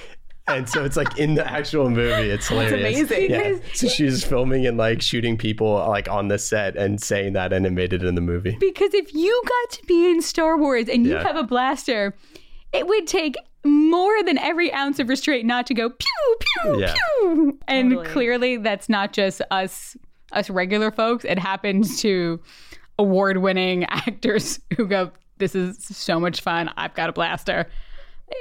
And so it's like in the actual movie, it's hilarious. amazing. Yeah. So she's filming and like shooting people like on the set and saying that and it made it in the movie. Because if you got to be in Star Wars and you Yeah. have a blaster, it would take more than every ounce of restraint not to go pew pew Yeah. pew. And Totally. clearly, that's not just us us regular folks. It happens to award winning actors who go, "This is so much fun. I've got a blaster."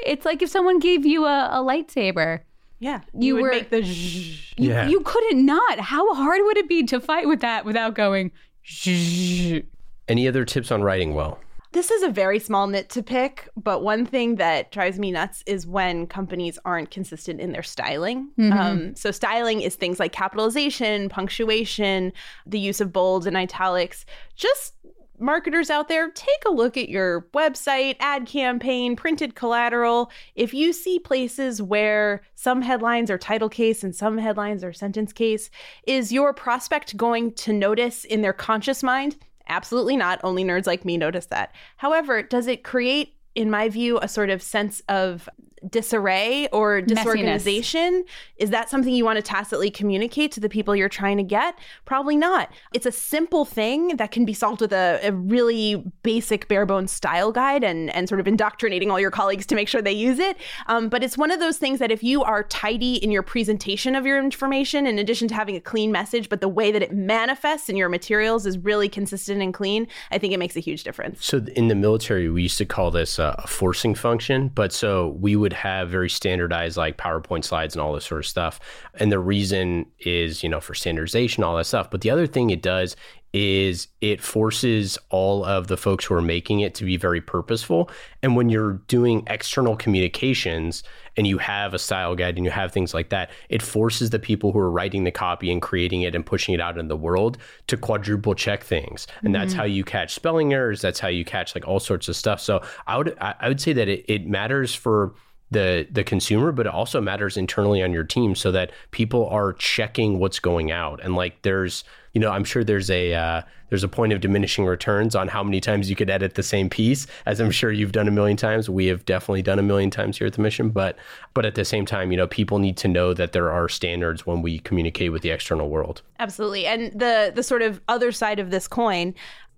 It's like if someone gave you a, a lightsaber. Yeah, You would were- make the. zhzh. You, Yeah. you couldn't not. How hard would it be to fight with that without going? "Zzzz." Any other tips on writing well? This is a very small nit to pick, but one thing that drives me nuts is when companies aren't consistent in their styling. Um, so, styling is things like capitalization, punctuation, the use of bold and italics. Just marketers out there, take a look at your website, ad campaign, printed collateral. If you see places where some headlines are title case and some headlines are sentence case, is your prospect going to notice in their conscious mind? Absolutely not. Only nerds like me notice that. However, does it create, in my view, a sort of sense of disarray or disorganization. Is that something you want to tacitly communicate to the people you're trying to get? Probably not. It's a simple thing that can be solved with a, a really basic bare bones style guide and, and sort of indoctrinating all your colleagues to make sure they use it. Um, but it's one of those things that if you are tidy in your presentation of your information, in addition to having a clean message, but the way that it manifests in your materials is really consistent and clean, I think it makes a huge difference. So in the military, we used to call this a forcing function, but so we would have very standardized like PowerPoint slides and all this sort of stuff. And the reason is, you know, for standardization, all that stuff. But the other thing it does is it forces all of the folks who are making it to be very purposeful. And when you're doing external communications and you have a style guide and you have things like that, it forces the people who are writing the copy and creating it and pushing it out in the world to quadruple check things. And mm-hmm. that's how you catch spelling errors. That's how you catch like all sorts of stuff. So I would I would say that it, it matters for the the consumer, but it also matters internally on your team so that people are checking what's going out. And like there's, you know, I'm sure there's a uh, there's a point of diminishing returns on how many times you could edit the same piece, as I'm sure you've done a million times. We have definitely done a million times here at the mission, but but at the same time, you know, people need to know that there are standards when we communicate with the external world. Absolutely. And the the sort of other side of this coin,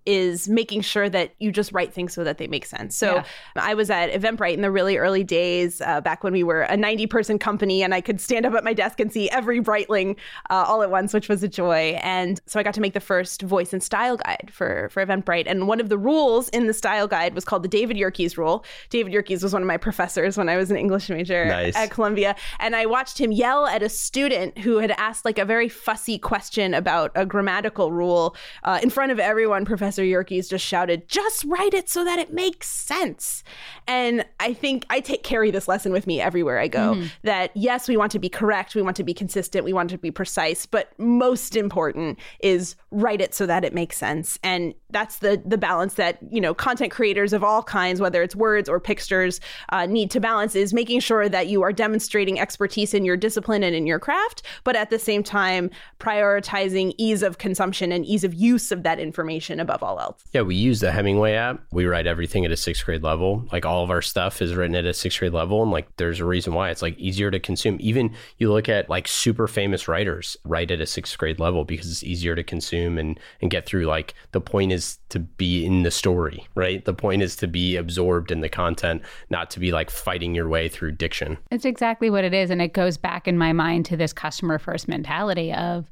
is making sure that you just write things so that they make sense. So yeah. I was at Eventbrite in the really early days, uh, back when we were a 90 person company, and I could stand up at my desk and see every Briteling uh, all at once, which was a joy. And so I got to make the first voice and style guide for, for Eventbrite. And one of the rules in the style guide was called the David Yerkes rule. David Yerkes was one of my professors when I was an English major nice. at Columbia. And I watched him yell at a student who had asked like a very fussy question about a grammatical rule uh, in front of everyone. Professor Professor Yerkes just shouted, just write it so that it makes sense. And I think I take carry this lesson with me everywhere I go mm-hmm. that yes, we want to be correct, we want to be consistent, we want to be precise, but most important is write it so that it makes sense. And that's the the balance that, you know, content creators of all kinds, whether it's words or pictures, uh, need to balance is making sure that you are demonstrating expertise in your discipline and in your craft, but at the same time prioritizing ease of consumption and ease of use of that information above all all else. Yeah, we use the Hemingway app. We write everything at a sixth grade level. Like all of our stuff is written at a sixth grade level. And like there's a reason why it's like easier to consume. Even you look at like super famous writers write at a sixth grade level because it's easier to consume and, and get through. Like the point is to be in the story, right? The point is to be absorbed in the content, not to be like fighting your way through diction. It's exactly what it is. And it goes back in my mind to this customer first mentality of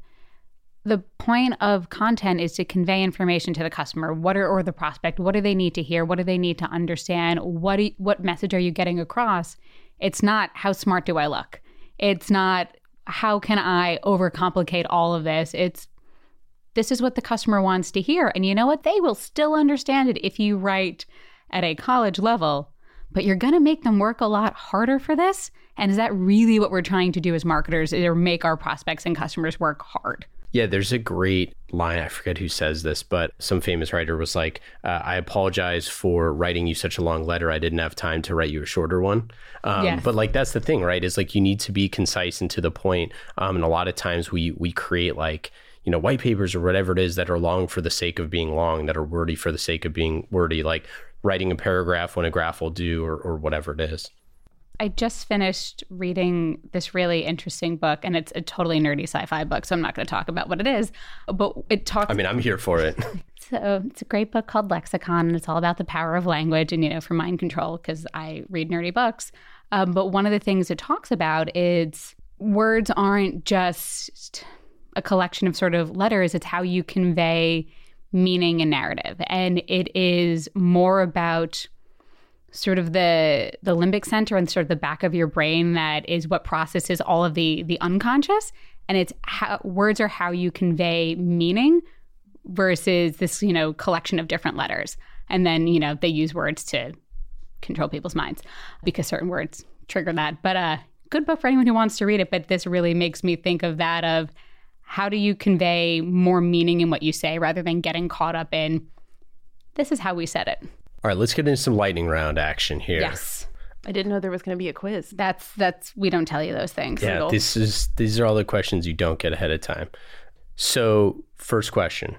the point of content is to convey information to the customer. What are or the prospect. What do they need to hear? What do they need to understand? What you, what message are you getting across? It's not how smart do i look? It's not how can i overcomplicate all of this? It's this is what the customer wants to hear. And you know what? They will still understand it if you write at a college level but you're going to make them work a lot harder for this. And is that really what we're trying to do as marketers or make our prospects and customers work hard yeah, there's a great line. I forget who says this, but some famous writer was like, uh, I apologize for writing you such a long letter. I didn't have time to write you a shorter one. Um, yes. But like, that's the thing, right? Is like, you need to be concise and to the point. Um, and a lot of times we, we create like, you know, white papers or whatever it is that are long for the sake of being long, that are wordy for the sake of being wordy, like writing a paragraph when a graph will do or, or whatever it is. I just finished reading this really interesting book, and it's a totally nerdy sci-fi book, so I'm not going to talk about what it is. But it talks. I mean, I'm here for it. so it's a great book called Lexicon, and it's all about the power of language and you know for mind control because I read nerdy books. Um, but one of the things it talks about is words aren't just a collection of sort of letters; it's how you convey meaning and narrative, and it is more about sort of the the limbic center and sort of the back of your brain that is what processes all of the the unconscious. And it's how words are how you convey meaning versus this you know collection of different letters. And then you know they use words to control people's minds because certain words trigger that. But uh good book for anyone who wants to read it. But this really makes me think of that of how do you convey more meaning in what you say rather than getting caught up in this is how we said it all right, let's get into some lightning round action here. Yes. I didn't know there was going to be a quiz. That's that's we don't tell you those things. Yeah, this is these are all the questions you don't get ahead of time. So, first question.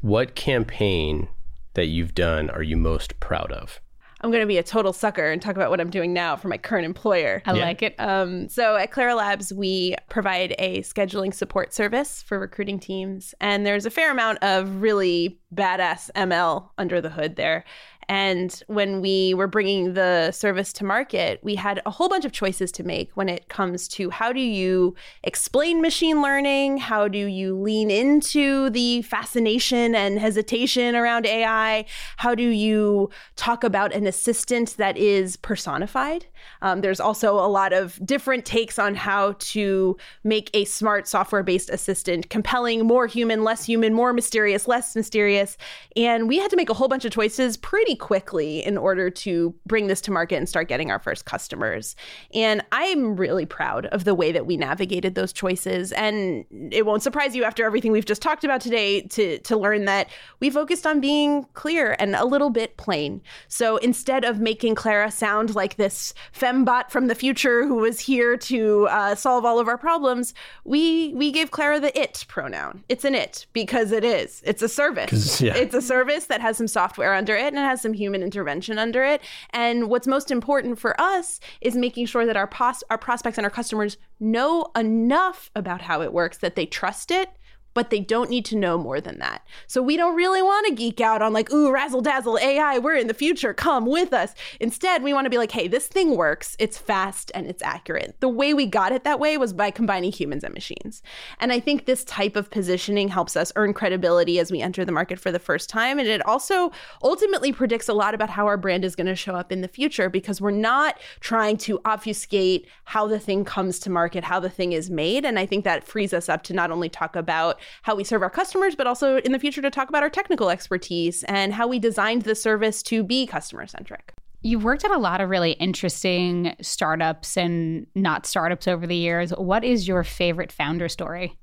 What campaign that you've done are you most proud of? I'm going to be a total sucker and talk about what I'm doing now for my current employer. I like it. Um, so at Clara Labs, we provide a scheduling support service for recruiting teams, and there's a fair amount of really badass ML under the hood there. And when we were bringing the service to market, we had a whole bunch of choices to make when it comes to how do you explain machine learning? How do you lean into the fascination and hesitation around AI? How do you talk about an assistant that is personified? Um, there's also a lot of different takes on how to make a smart software based assistant compelling, more human, less human, more mysterious, less mysterious. And we had to make a whole bunch of choices pretty quickly in order to bring this to market and start getting our first customers. And I'm really proud of the way that we navigated those choices. And it won't surprise you after everything we've just talked about today to, to learn that we focused on being clear and a little bit plain. So instead of making Clara sound like this fembot from the future who was here to uh, solve all of our problems, we we gave Clara the it pronoun. It's an it because it is. It's a service. yeah. It's a service that has some software under it and it has some human intervention under it. And what's most important for us is making sure that our pos- our prospects and our customers know enough about how it works that they trust it but they don't need to know more than that. So we don't really want to geek out on like, ooh, razzle dazzle AI, we're in the future, come with us. Instead, we want to be like, hey, this thing works, it's fast and it's accurate. The way we got it that way was by combining humans and machines. And I think this type of positioning helps us earn credibility as we enter the market for the first time. And it also ultimately predicts a lot about how our brand is going to show up in the future because we're not trying to obfuscate how the thing comes to market, how the thing is made. And I think that frees us up to not only talk about how we serve our customers, but also in the future to talk about our technical expertise and how we designed the service to be customer centric. You've worked at a lot of really interesting startups and not startups over the years. What is your favorite founder story?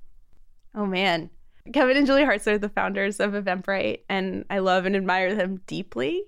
Oh man. Kevin and Julia Hartz are the founders of Eventbrite, and I love and admire them deeply.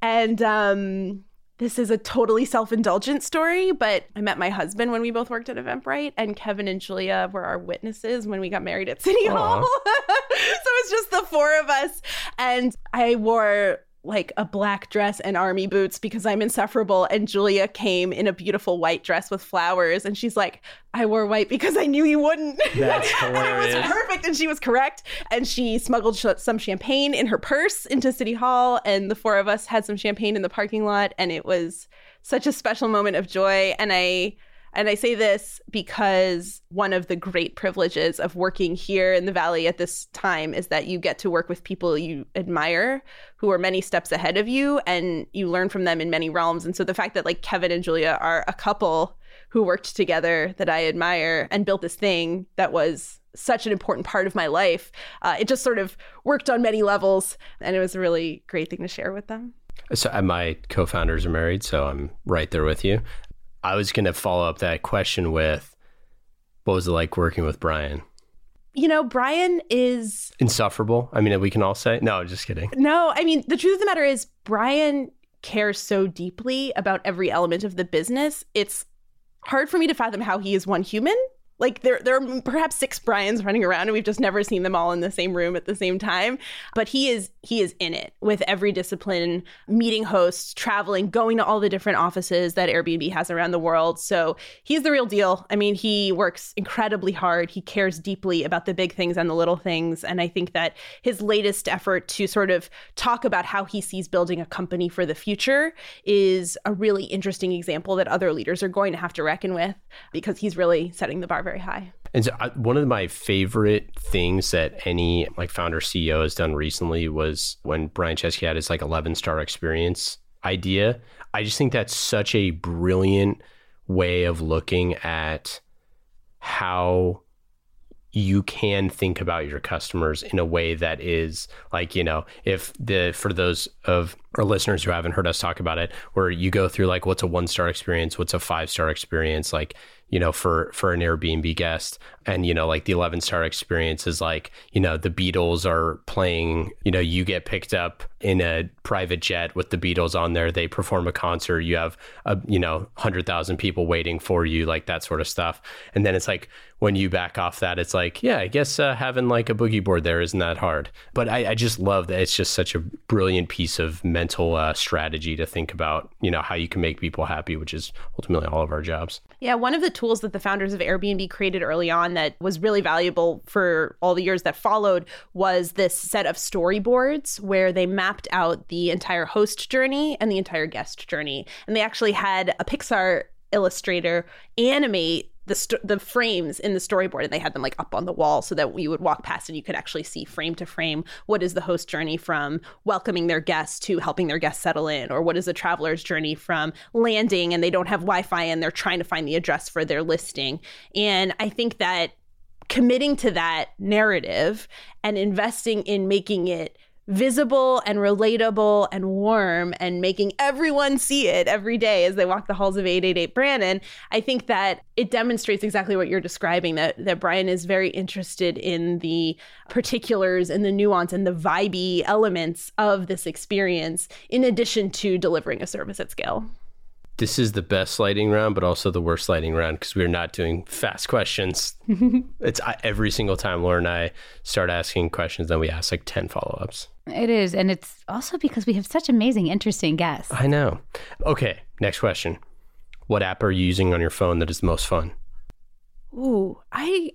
And um, this is a totally self indulgent story, but I met my husband when we both worked at Eventbrite, and Kevin and Julia were our witnesses when we got married at City Hall. so it's just the four of us. And I wore like a black dress and army boots because I'm insufferable. And Julia came in a beautiful white dress with flowers. And she's like, I wore white because I knew you wouldn't. That's and it was perfect. And she was correct. And she smuggled sh- some champagne in her purse into City Hall. And the four of us had some champagne in the parking lot. And it was such a special moment of joy. And I, and I say this because one of the great privileges of working here in the Valley at this time is that you get to work with people you admire who are many steps ahead of you and you learn from them in many realms. And so the fact that like Kevin and Julia are a couple who worked together that I admire and built this thing that was such an important part of my life, uh, it just sort of worked on many levels. And it was a really great thing to share with them. So uh, my co-founders are married, so I'm right there with you. I was going to follow up that question with what was it like working with Brian? You know, Brian is Insufferable. I mean, we can all say. No, just kidding. No, I mean, the truth of the matter is, Brian cares so deeply about every element of the business. It's hard for me to fathom how he is one human. Like there, there are perhaps six Brian's running around, and we've just never seen them all in the same room at the same time. But he is, he is in it with every discipline, meeting hosts, traveling, going to all the different offices that Airbnb has around the world. So he's the real deal. I mean, he works incredibly hard. He cares deeply about the big things and the little things. And I think that his latest effort to sort of talk about how he sees building a company for the future is a really interesting example that other leaders are going to have to reckon with because he's really setting the bar very high. And so I, one of my favorite things that any like founder CEO has done recently was when Brian Chesky had his like 11 star experience idea. I just think that's such a brilliant way of looking at how you can think about your customers in a way that is like you know if the for those of our listeners who haven't heard us talk about it where you go through like what's a one star experience what's a five star experience like you know for for an airbnb guest. And you know like the 11 star experience is like you know the beatles are playing you know you get picked up in a private jet with the beatles on there. They perform a concert. You have a you know 100000 people waiting for you like that sort of stuff. And then it's like when you back off that it's like yeah i guess uh, having like a boogie board there isn't that hard. But I, I just love that it's just such a brilliant piece of mental mental uh, strategy to think about, you know, how you can make people happy, which is ultimately all of our jobs. Yeah, one of the tools that the founders of Airbnb created early on that was really valuable for all the years that followed was this set of storyboards where they mapped out the entire host journey and the entire guest journey. And they actually had a Pixar illustrator animate the st- the frames in the storyboard and they had them like up on the wall so that you would walk past and you could actually see frame to frame what is the host journey from welcoming their guests to helping their guests settle in or what is the traveler's journey from landing and they don't have wi-fi and they're trying to find the address for their listing. And i think that committing to that narrative and investing in making it visible and relatable and warm and making everyone see it every day as they walk the halls of 888 Brannan, I think that it demonstrates exactly what you're describing that that Brian is very interested in the particulars and the nuance and the vibey elements of this experience in addition to delivering a service at scale. This is the best lighting round, but also the worst lighting round because we're not doing fast questions. it's I, every single time Laura and I start asking questions, then we ask like 10 follow ups. It is. And it's also because we have such amazing, interesting guests. I know. Okay, next question. What app are you using on your phone that is the most fun? Ooh, I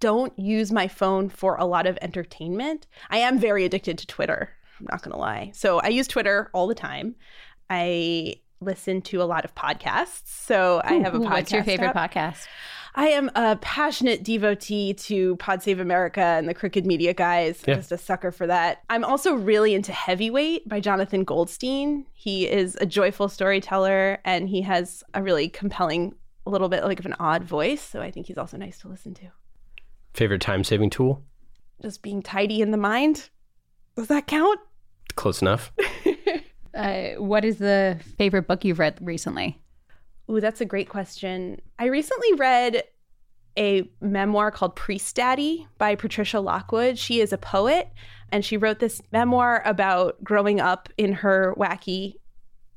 don't use my phone for a lot of entertainment. I am very addicted to Twitter. I'm not going to lie. So I use Twitter all the time. I listen to a lot of podcasts. So I have a Ooh, podcast. What's your favorite app. podcast? I am a passionate devotee to Pod Save America and the Crooked Media guys. Yeah. I'm just a sucker for that. I'm also really into Heavyweight by Jonathan Goldstein. He is a joyful storyteller and he has a really compelling, a little bit like of an odd voice. So I think he's also nice to listen to. Favorite time saving tool? Just being tidy in the mind. Does that count? Close enough. Uh, what is the favorite book you've read recently? Ooh, that's a great question. I recently read a memoir called Priest Daddy by Patricia Lockwood. She is a poet and she wrote this memoir about growing up in her wacky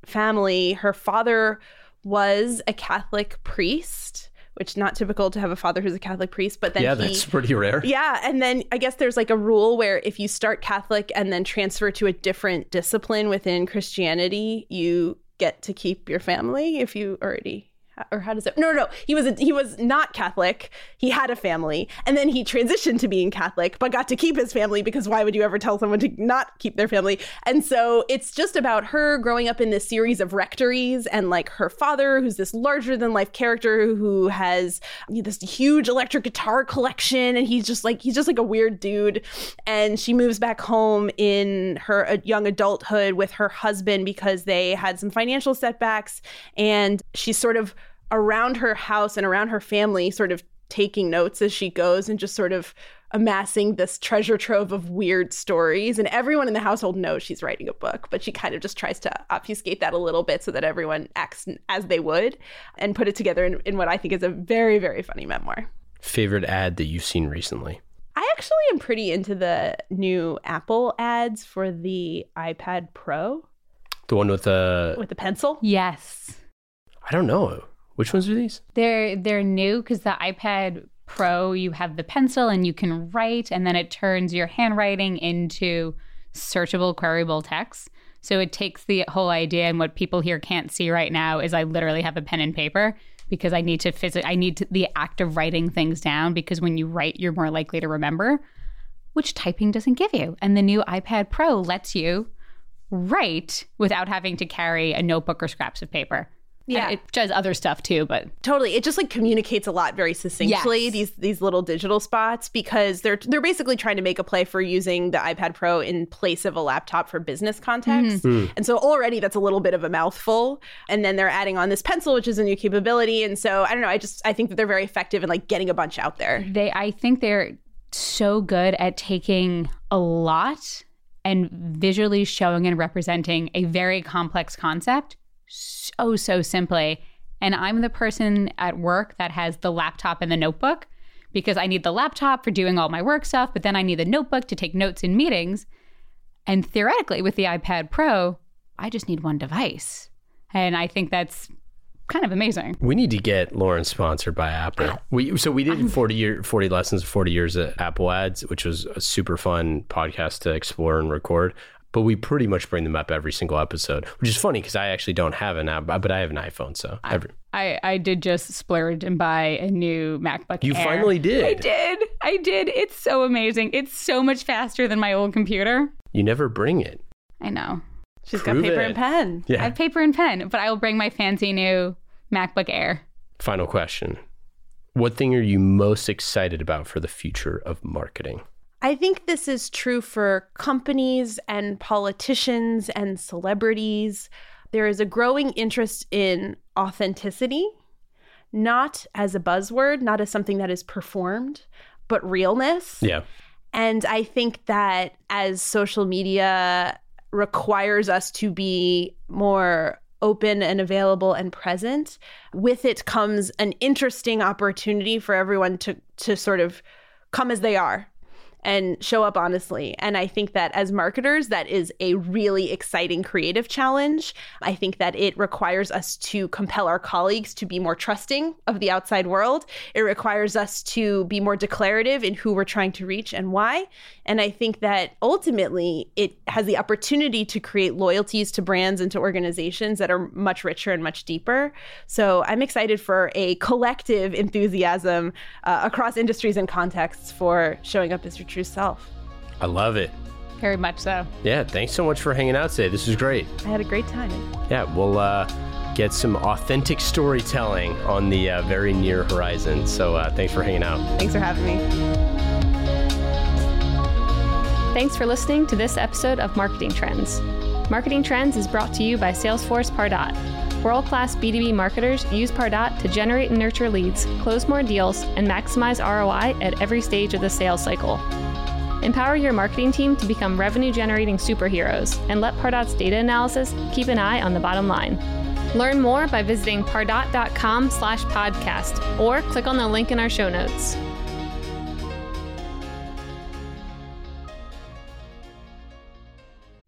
family. Her father was a Catholic priest, which not typical to have a father who's a Catholic priest, but then yeah, he, that's pretty rare. yeah, and then I guess there's like a rule where if you start Catholic and then transfer to a different discipline within Christianity, you get to keep your family if you already or how does it? No, no, no. He was a, he was not Catholic. He had a family, and then he transitioned to being Catholic, but got to keep his family because why would you ever tell someone to not keep their family? And so it's just about her growing up in this series of rectories, and like her father, who's this larger than life character who has this huge electric guitar collection, and he's just like he's just like a weird dude. And she moves back home in her uh, young adulthood with her husband because they had some financial setbacks, and she's sort of around her house and around her family, sort of taking notes as she goes and just sort of amassing this treasure trove of weird stories. And everyone in the household knows she's writing a book, but she kind of just tries to obfuscate that a little bit so that everyone acts as they would and put it together in, in what I think is a very, very funny memoir. Favorite ad that you've seen recently? I actually am pretty into the new Apple ads for the iPad Pro The one with the with the pencil. Yes. I don't know. Which ones are these? They're they're new because the iPad Pro, you have the pencil and you can write, and then it turns your handwriting into searchable, queryable text. So it takes the whole idea, and what people here can't see right now is I literally have a pen and paper because I need to phys- I need to, the act of writing things down because when you write, you're more likely to remember, which typing doesn't give you. And the new iPad Pro lets you write without having to carry a notebook or scraps of paper. Yeah. And it does other stuff too, but Totally. It just like communicates a lot very succinctly, Yes. these these little digital spots because they're they're basically trying to make a play for using the iPad Pro in place of a laptop for business context. Mm-hmm. Hmm. And so already that's a little bit of a mouthful. And then they're adding on this pencil, which is a new capability. And so I don't know, I just I think that they're very effective in like getting a bunch out there. they I think they're so good at taking a lot and visually showing and representing a very complex concept so so simply. And I'm the person at work that has the laptop and the notebook because I need the laptop for doing all my work stuff, but then I need the notebook to take notes in meetings. And theoretically, with the iPad Pro, I just need one device. And I think that's kind of amazing. We need to get Lauren sponsored by Apple. We so we did 40 year 40 lessons 40 years at Apple Ads, which was a super fun podcast to explore and record. But we pretty much bring them up every single episode, which is funny because I actually don't have an app, but I have an iPhone, so every, I, I did just splurge and buy a new MacBook you Air. finally did. I did. I did. It's so amazing. It's so much faster than my old computer. You never bring it. I know. She's Prove got paper it. and pen. Yeah. I have paper and pen, but I will bring my fancy new MacBook Air. Final question: What thing are you most excited about for the future of marketing? I think this is true for companies and politicians and celebrities. There is a growing interest in authenticity, not as a buzzword, not as something that is performed, but realness. Yeah. And I think that as social media requires us to be more open and available and present, with it comes an interesting opportunity for everyone to to sort of come as they are and show up honestly. And I think that as marketers, that is a really exciting creative challenge. I think that it requires us to compel our colleagues to be more trusting of the outside world. It requires us to be more declarative in who we're trying to reach and why. And I think that ultimately it has the opportunity to create loyalties to brands and to organizations that are much richer and much deeper. So I'm excited for a collective enthusiasm uh, across industries and contexts for showing up as your true self. I love it. Very much so. Yeah. Thanks so much for hanging out today. This was great. I had a great time. Yeah. We'll uh, get some authentic storytelling on the uh, very near horizon. So uh, thanks for hanging out. Thanks for having me. Thanks for listening to this episode of Marketing Trends. Marketing Trends is brought to you by Salesforce Pardot. World class B2B marketers use Pardot to generate and nurture leads, close more deals, and maximize ROI at every stage of the sales cycle. Empower your marketing team to become revenue generating superheroes and let Pardot's data analysis keep an eye on the bottom line. Learn more by visiting pardot.com slash podcast or click on the link in our show notes.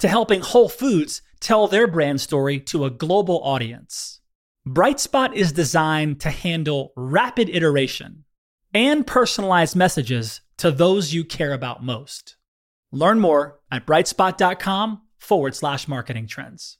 to helping Whole Foods tell their brand story to a global audience. Brightspot is designed to handle rapid iteration and personalized messages to those you care about most. Learn more at brightspot.com forward slash marketing trends.